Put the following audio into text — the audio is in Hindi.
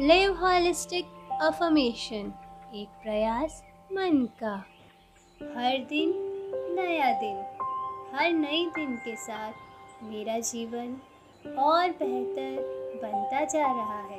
लिव हॉलिस्टिक अफर्मेशन एक प्रयास मन का। हर दिन नया दिन। हर नए दिन के साथ मेरा जीवन और बेहतर बनता जा रहा है।